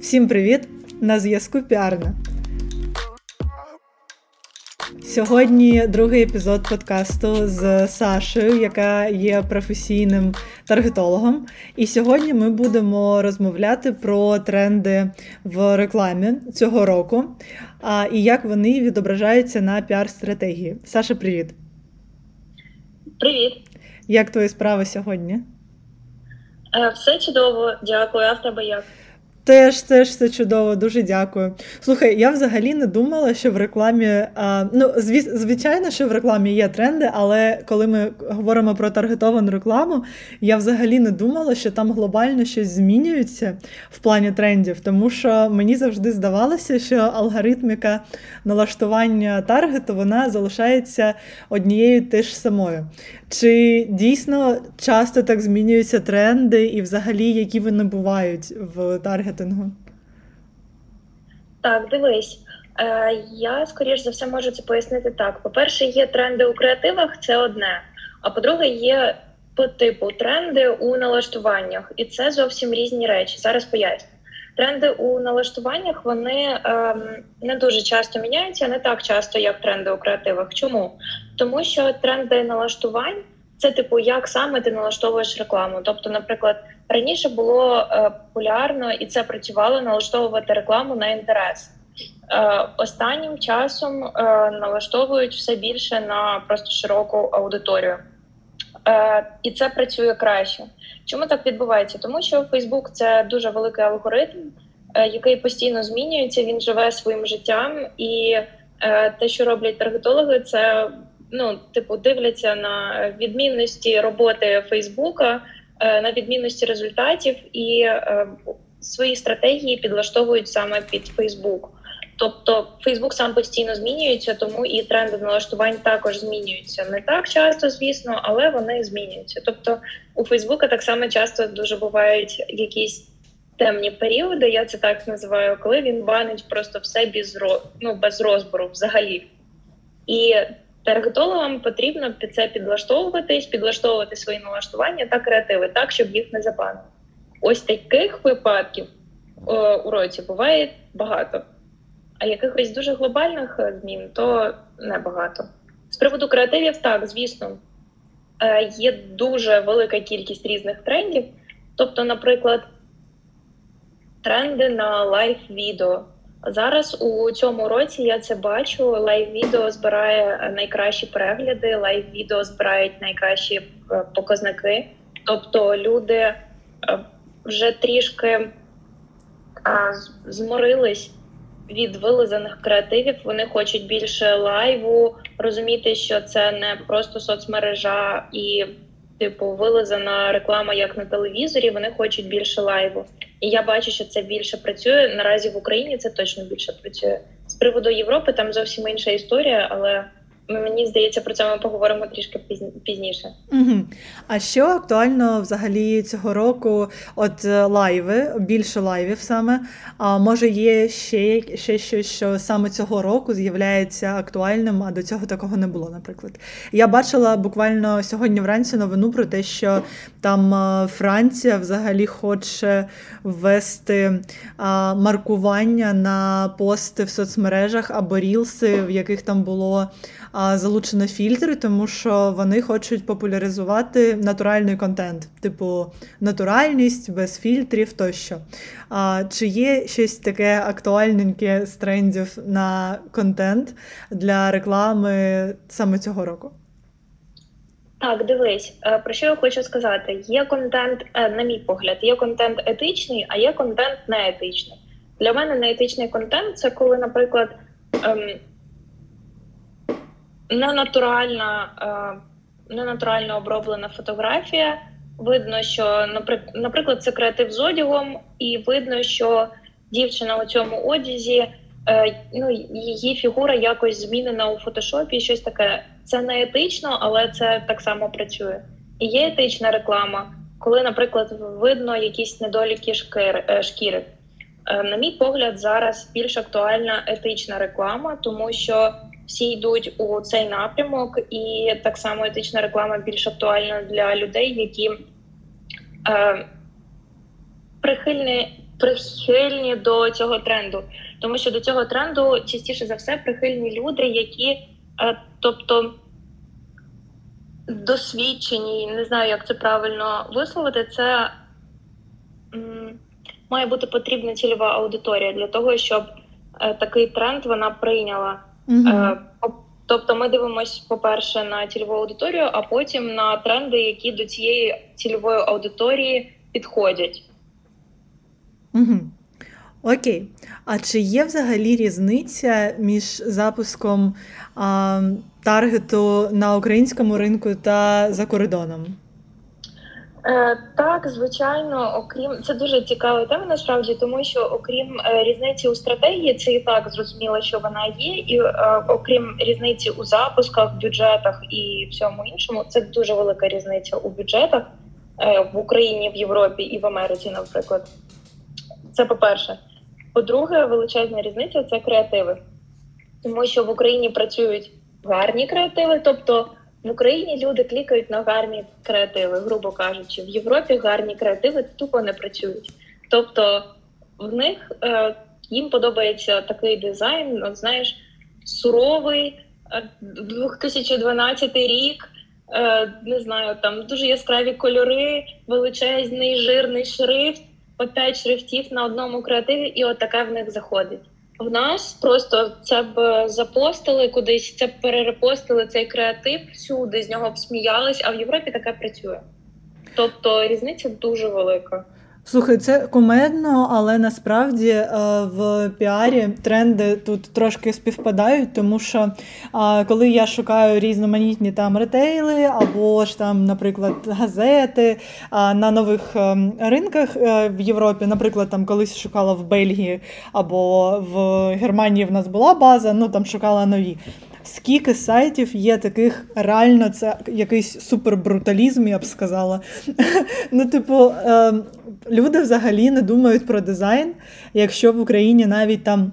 Всім привіт! На зв'язку Піарна. Сьогодні другий епізод подкасту з Сашею, яка є професійним таргетологом. І сьогодні ми будемо розмовляти про тренди в рекламі цього року а, і як вони відображаються на піар-стратегії. Саша, привіт. Привіт. Як твої справи сьогодні? Е, все чудово, дякую. А в тебе як? Теж теж все чудово, дуже дякую. Слухай, я взагалі не думала, що в рекламі а, ну звичайно, що в рекламі є тренди, але коли ми говоримо про таргетовану рекламу, я взагалі не думала, що там глобально щось змінюється в плані трендів, тому що мені завжди здавалося, що алгоритміка налаштування таргету вона залишається однією теж самою. Чи дійсно часто так змінюються тренди, і взагалі які вони бувають в таргетингу? Так, дивись. Е, Я скоріш за все можу це пояснити так. По-перше, є тренди у креативах, це одне. А по-друге, є по типу тренди у налаштуваннях, і це зовсім різні речі. Зараз поясню. Тренди у налаштуваннях вони ем, не дуже часто міняються, не так часто, як тренди у креативах. Чому? Тому що тренди налаштувань це типу, як саме ти налаштовуєш рекламу. Тобто, наприклад, раніше було е, популярно і це працювало налаштовувати рекламу на інтерес. Е, останнім часом е, налаштовують все більше на просто широку аудиторію. І це працює краще. Чому так відбувається? Тому що Facebook – це дуже великий алгоритм, який постійно змінюється. Він живе своїм життям, і те, що роблять таргетологи, це ну, типу, дивляться на відмінності роботи Фейсбука, на відмінності результатів і свої стратегії підлаштовують саме під Фейсбук. Тобто Фейсбук сам постійно змінюється, тому і тренди налаштувань також змінюються. Не так часто, звісно, але вони змінюються. Тобто у Фейсбука так само часто дуже бувають якісь темні періоди. Я це так називаю, коли він банить просто все без ну, без розбору взагалі. І таргетологам потрібно під це підлаштовуватись, підлаштовувати свої налаштування та креативи, так щоб їх не забанили. Ось таких випадків о, у році буває багато. А якихось дуже глобальних е, змін то небагато. З приводу креативів, так, звісно, е, є дуже велика кількість різних трендів. Тобто, наприклад, тренди на live-відео. Зараз у цьому році я це бачу. Live-відео збирає найкращі перегляди, live-відео збирають найкращі е, показники. Тобто люди вже трішки зморились від вилизаних креативів. Вони хочуть більше лайву, розуміти, що це не просто соцмережа і, типу, вилизана реклама, як на телевізорі. Вони хочуть більше лайву. І я бачу, що це більше працює. Наразі в Україні це точно більше працює. З приводу Європи там зовсім інша історія, але. Мені здається, про це ми поговоримо трішки пізніше. Угу. А що актуально взагалі цього року? От е, лайви, більше лайвів саме. А може є ще ще щось, що саме цього року з'являється актуальним, а до цього такого не було, наприклад. Я бачила буквально сьогодні вранці новину про те, що там е, Франція взагалі хоче ввести маркування на пости в соцмережах або рілси, в яких там було залучено фільтри, тому що вони хочуть популяризувати натуральний контент, типу натуральність без фільтрів тощо. А, Чи є щось таке актуальненьке з трендів на контент для реклами саме цього року? Так, дивись, е, про що я хочу сказати? Є контент, е, на мій погляд, є контент етичний, а є контент неетичний. Для мене неетичний контент це коли, наприклад, ем, ненатуральна, е, ненатурально оброблена фотографія. Видно, що наприклад, це креатив з одягом, і видно, що дівчина у цьому одязі, е, ну її фігура якось змінена у фотошопі. Щось таке. Це не етично, але це так само працює. І є етична реклама, коли, наприклад, видно якісь недоліки е, шкіри. На мій погляд, зараз більш актуальна етична реклама, тому що всі йдуть у цей напрямок, і так само етична реклама більш актуальна для людей, які е, прихильні прихильні до цього тренду, тому що до цього тренду частіше за все прихильні люди, які, е, тобто досвідчені, не знаю, як це правильно висловити, це м, має бути потрібна цільова аудиторія для того, щоб е, такий тренд вона прийняла. Угу. Тобто ми дивимося, по-перше, на цільову аудиторію, а потім на тренди, які до цієї цільової аудиторії підходять. Угу. Окей. А чи є взагалі різниця між запуском а, таргету на українському ринку та за кордоном? Е, Так, звичайно, окрім це дуже цікава тема, насправді, тому що окрім е, різниці у стратегії, це і так зрозуміло, що вона є, і е, окрім різниці у запусках, бюджетах і всьому іншому, це дуже велика різниця у бюджетах в Україні, в Європі і в Америці, наприклад. Це по-перше. По-друге, величезна різниця це креативи, тому що в Україні працюють гарні креативи, тобто. В Україні люди клікають на гарні креативи, грубо кажучи, в Європі гарні креативи тупо не працюють. Тобто в них е, їм подобається такий дизайн, от знаєш, суровий, е, 2012 рік, е, не знаю, там дуже яскраві кольори, величезний жирний шрифт, по п'ять шрифтів на одному креативі, і от таке в них заходить. В нас просто це б запостили кудись, це б перерепостили цей креатив всюди, з нього б сміялись, а в Європі таке працює. Тобто різниця дуже велика. Слухай, це кумедно, але насправді е, в піарі тренди тут трошки співпадають, тому що коли я шукаю різноманітні там ретейли або ж там, наприклад, газети на нових ринках е, в Європі, наприклад, там колись шукала в Бельгії або в Германії в нас була база, ну там шукала нові. Скільки сайтів є таких, реально, це якийсь супербруталізм, я б сказала. Ну, типу, ем, люди взагалі не думають про дизайн, якщо в Україні навіть там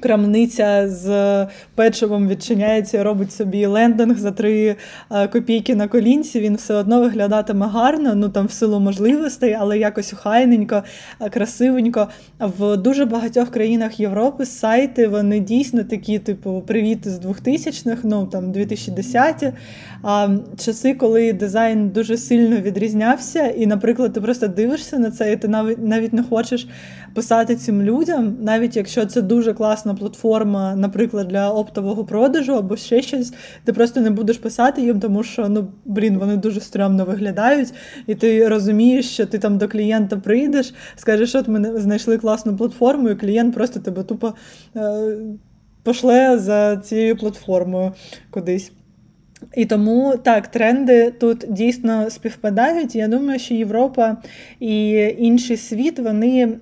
крамниця з печивом відчиняється і робить собі лендинг за три е, копійки на колінці, він все одно виглядатиме гарно, ну там в силу можливостей, але якось охайненько, е, красивенько. В дуже багатьох країнах Європи сайти вони дійсно такі, типу, привіт з 2000-х, ну там 2010-ті. А часи, коли дизайн дуже сильно відрізнявся, і, наприклад, ти просто дивишся на це, і ти навіть навіть не хочеш писати цим людям, навіть якщо це дуже класна платформа, наприклад, для оптового продажу або ще щось, ти просто не будеш писати їм, тому що ну блін, вони дуже стрьомно виглядають, і ти розумієш, що ти там до клієнта прийдеш, скажеш, от ми знайшли класну платформу, і клієнт просто тебе тупо е, пошле за цією платформою кудись. І тому так, тренди тут дійсно співпадають. Я думаю, що Європа і інший світ вони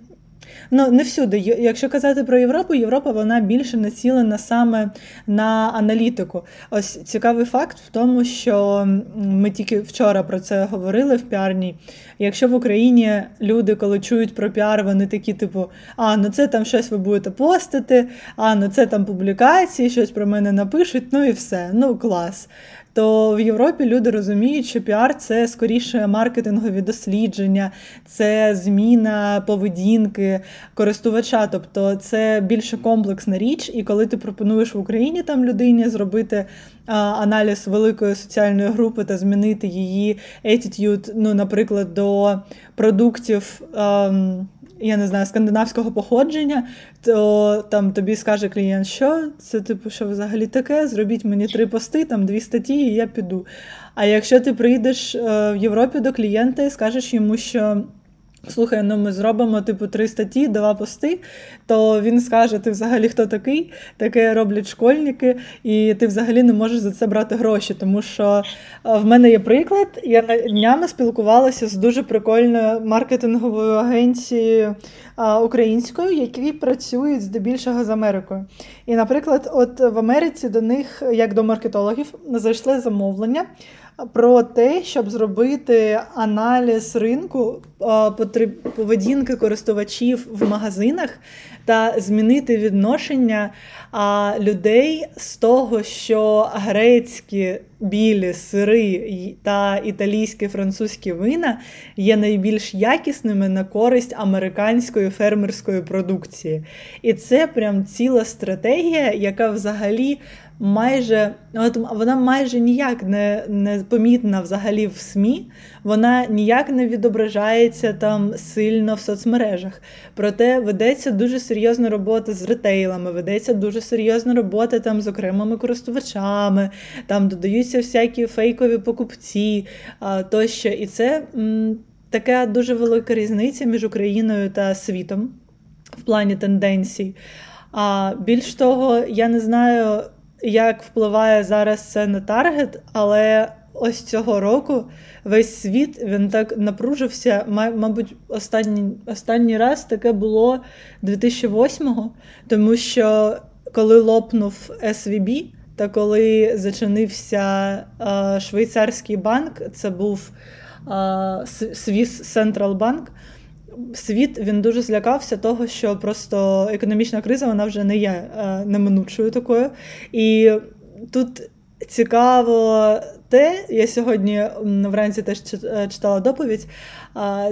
Ну, не всюди. Якщо казати про Європу, Європа вона більше націлена саме на аналітику. Ось цікавий факт в тому, що ми тільки вчора про це говорили в піарні. Якщо в Україні люди, коли чують про піар, вони такі, типу, а, ну це там щось ви будете постити, а ну це там публікації, щось про мене напишуть, ну і все. Ну, клас то в Європі люди розуміють, що піар це скоріше маркетингові дослідження, це зміна поведінки користувача. Тобто це більше комплексна річ. І коли ти пропонуєш в Україні там людині зробити аналіз великої соціальної групи та змінити її attitude, ну, наприклад, до продуктів. Ем, я не знаю, скандинавського походження, то там тобі скаже клієнт, що це типу, що взагалі таке? Зробіть мені три пости, там дві статті, і я піду. А якщо ти прийдеш е, в Європі до клієнта і скажеш йому, що Слухай, ну ми зробимо типу три статті, два пости, то він скаже: ти взагалі хто такий? Таке роблять школьники, і ти взагалі не можеш за це брати гроші. Тому що в мене є приклад, я днями спілкувалася з дуже прикольною маркетинговою агенцією українською, які працюють здебільшого з Америкою. І, наприклад, от в Америці до них, як до маркетологів, зайшли замовлення про те, щоб зробити аналіз ринку поведінки користувачів в магазинах та змінити відношення людей з того, що грецькі білі сири та італійські французькі вина є найбільш якісними на користь американської фермерської продукції. І це прям ціла стратегія, яка взагалі майже от вона майже ніяк не не помітна взагалі в СМІ, вона ніяк не відображається там сильно в соцмережах. Проте ведеться дуже серйозна робота з ретейлами, ведеться дуже серйозна робота там з окремими користувачами, там додаються всякі фейкові покупці тощо. І це м, така дуже велика різниця між Україною та світом в плані тенденцій. А більш того, я не знаю як впливає зараз це на таргет, але ось цього року весь світ він так напружився. Мабуть, останній останній раз таке було 2008-го, тому що коли лопнув SVB, та коли зачинився а, швейцарський банк, це був Swiss Central Bank, світ він дуже злякався того, що просто економічна криза вона вже не є е, неминучою такою. І тут цікаво те, я сьогодні вранці теж е, читала доповідь.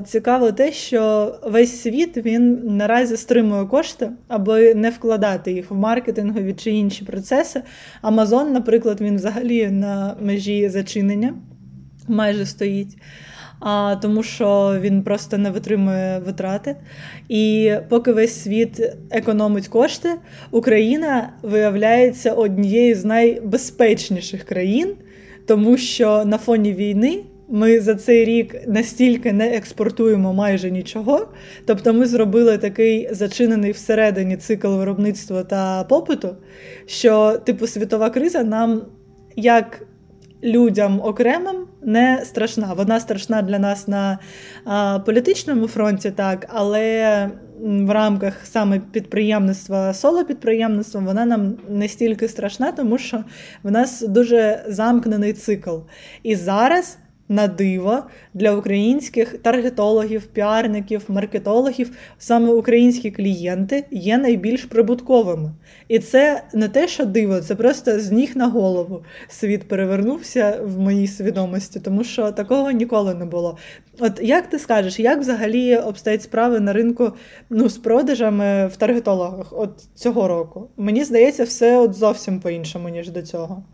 Цікаво те, що весь світ він наразі стримує кошти, аби не вкладати їх в маркетингові чи інші процеси. Амазон, наприклад, він взагалі на межі зачинення майже стоїть а, тому що він просто не витримує витрати. І поки весь світ економить кошти, Україна виявляється однією з найбезпечніших країн, тому що на фоні війни. Ми за цей рік настільки не експортуємо майже нічого. Тобто ми зробили такий зачинений всередині цикл виробництва та попиту, що типу світова криза нам як людям окремим не страшна. Вона страшна для нас на а, політичному фронті, так, але в рамках саме підприємництва, соло-підприємництва, вона нам не стільки страшна, тому що в нас дуже замкнений цикл. І зараз на диво для українських таргетологів, піарників, маркетологів саме українські клієнти є найбільш прибутковими. І це не те, що диво, це просто з ніг на голову світ перевернувся в моїй свідомості, тому що такого ніколи не було. От як ти скажеш, як взагалі обстоять справи на ринку ну, з продажами в таргетологах от цього року? Мені здається, все от зовсім по-іншому, ніж до цього.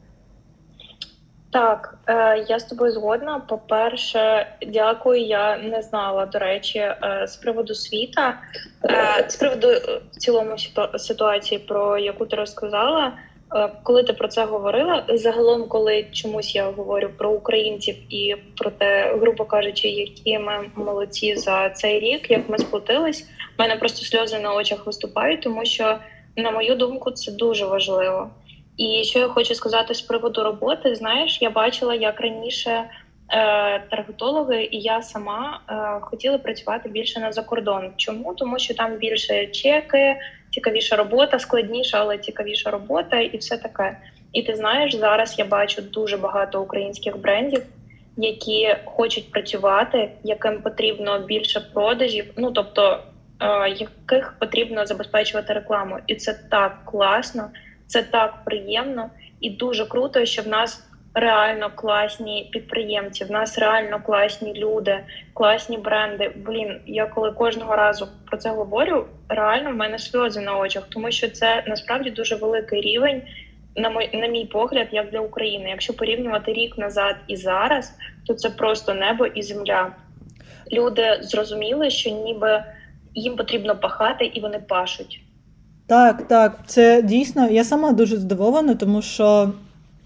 Так, е, я з тобою згодна. По-перше, дякую. Я не знала, до речі, е, з приводу світа, е, з приводу в цілому ситуації, про яку ти розказала. Коли ти про це говорила, загалом, коли чомусь я говорю про українців і про те, грубо кажучи, які ми молодці за цей рік, як ми сплотились, в мене просто сльози на очах виступають, тому що, на мою думку, це дуже важливо. І що я хочу сказати з приводу роботи, знаєш, я бачила, як раніше е, таргетологи і я сама е, хотіли працювати більше на закордон. Чому? Тому що там більше чеки, цікавіша робота, складніша, але цікавіша робота, і все таке. І ти знаєш, зараз я бачу дуже багато українських брендів, які хочуть працювати, яким потрібно більше продажів, ну тобто е, яких потрібно забезпечувати рекламу, і це так класно. Це так приємно і дуже круто, що в нас реально класні підприємці, в нас реально класні люди, класні бренди. Блін, я коли кожного разу про це говорю, реально в мене сльози на очах, тому що це насправді дуже великий рівень. На мій, на мій погляд, як для України. Якщо порівнювати рік назад і зараз, то це просто небо і земля. Люди зрозуміли, що ніби їм потрібно пахати, і вони пашуть. Так, так, це дійсно. Я сама дуже здивована, тому що.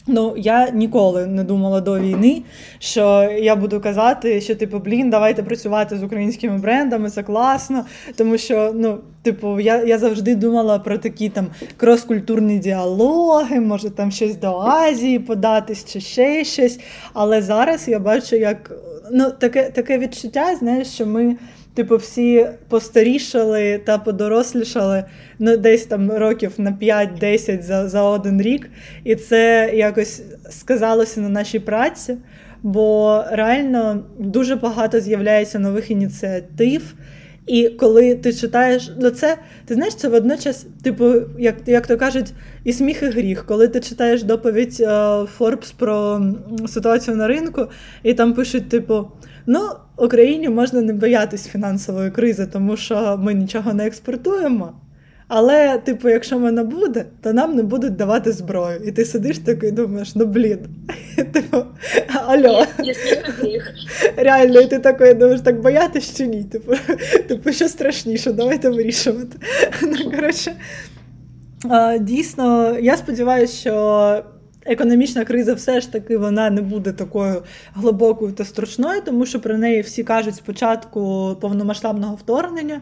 Ну, я ніколи не думала до війни, що я буду казати, що типу, блін, давайте працювати з українськими брендами, це класно. Тому що, ну, типу, я я завжди думала про такі там крос-культурні діалоги, може там щось до Азії податись чи ще щось. Але зараз я бачу, як ну, таке таке відчуття, знаєш, що ми типу, всі постарішали та подорослішали ну, десь там років на 5-10 за, за один рік. І це якось сказалося на нашій праці. Бо реально дуже багато з'являється нових ініціатив, І коли ти читаєш ну це, ти знаєш, це водночас, типу, як як то кажуть, і сміх, і гріх. Коли ти читаєш доповідь Форбс uh, про ситуацію на ринку, і там пишуть, типу, ну, Україні можна не боятись фінансової кризи, тому що ми нічого не експортуємо. Але, типу, якщо вона буде, то нам не будуть давати зброю. І ти сидиш такий і думаєш, ну блін. Типу, алло. Реально, і ти такий думаєш, так боятись чи ні? Типу, типу, що страшніше, давайте вирішувати. Ну, коротше, Дійсно, я сподіваюся, що економічна криза все ж таки вона не буде такою глибокою та страшною, тому що про неї всі кажуть спочатку повномасштабного вторгнення.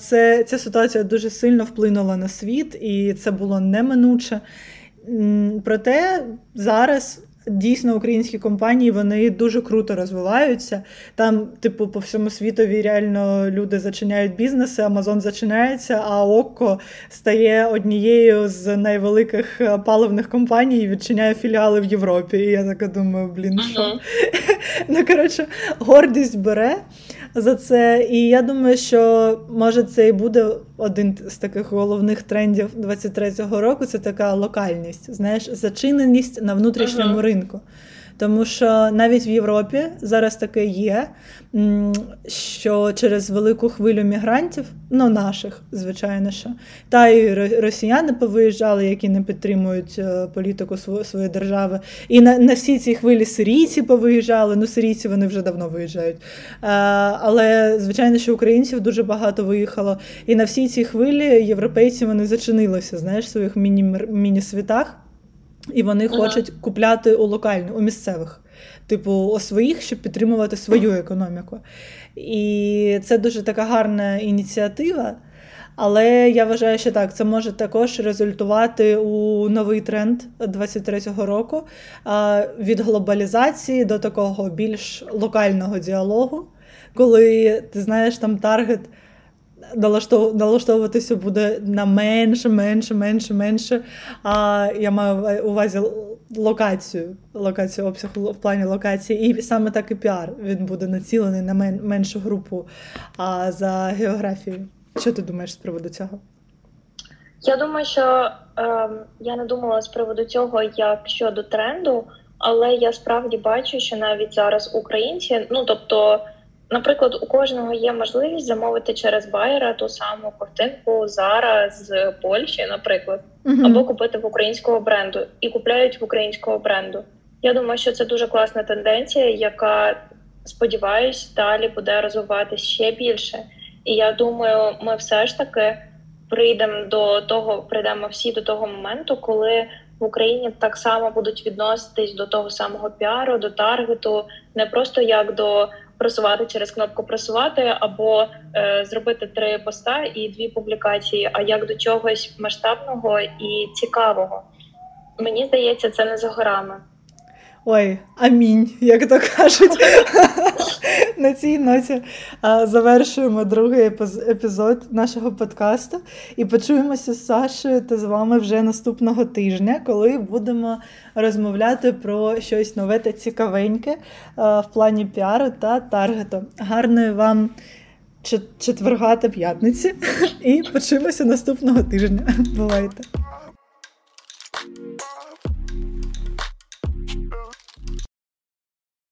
Це Ця ситуація дуже сильно вплинула на світ, і це було неминуче. Проте зараз Дійсно, українські компанії вони дуже круто розвиваються. Там, типу, по всьому світові реально люди зачиняють бізнеси, Амазон зачиняється, а Окко стає однією з найвеликих е, паливних компаній і відчиняє філіали в Європі. І я так думаю, блін, що? Ну, коротше, гордість бере за це. І я думаю, що може це і буде один з таких головних трендів 23-го року. Це така локальність, знаєш, зачиненість на внутрішньому uh-huh. ринку. Тому що навіть в Європі зараз таке є, що через велику хвилю мігрантів, ну наших, звичайно, що та й росіяни повиїжджали, які не підтримують е, політику своєї держави. І на на всі ці хвилі сирійці повиїжджали. Ну, сирійці вони вже давно виїжджають. Е, Але звичайно, що українців дуже багато виїхало. І на всі ці хвилі європейці вони зачинилися, знаєш, в своїх міні-світах. І вони ага. хочуть купляти у локальних, у місцевих, типу, у своїх, щоб підтримувати свою економіку. І це дуже така гарна ініціатива. Але я вважаю, що так, це може також результувати у новий тренд 23-го року від глобалізації до такого більш локального діалогу, коли ти знаєш там таргет налаштовуватися буде на менше, менше, менше, менше. А я маю увазі локацію, локацію обсягу в плані локації. І саме так і піар він буде націлений на меншу групу а, за географією. Що ти думаєш з приводу цього? Я думаю, що е, я не думала з приводу цього як щодо тренду, але я справді бачу, що навіть зараз українці, ну тобто. Наприклад, у кожного є можливість замовити через байера ту саму картинку зараз з Польщі, наприклад, uh-huh. або купити в українського бренду і купляють в українського бренду. Я думаю, що це дуже класна тенденція, яка сподіваюсь, далі буде розвиватися ще більше. І я думаю, ми все ж таки прийдемо до того, прийдемо всі до того моменту, коли в Україні так само будуть відноситись до того самого піару, до таргету, не просто як до просувати через кнопку просувати або е, зробити три поста і дві публікації, а як до чогось масштабного і цікавого. Мені здається, це не за горами. Ой, амінь, як то кажуть. На цій ноті завершуємо другий епізод нашого подкасту і почуємося з Сашою та з вами вже наступного тижня, коли будемо розмовляти про щось нове та цікавеньке в плані піару та таргету. Гарної вам четверга та п'ятниці і почуємося наступного тижня. Бувайте!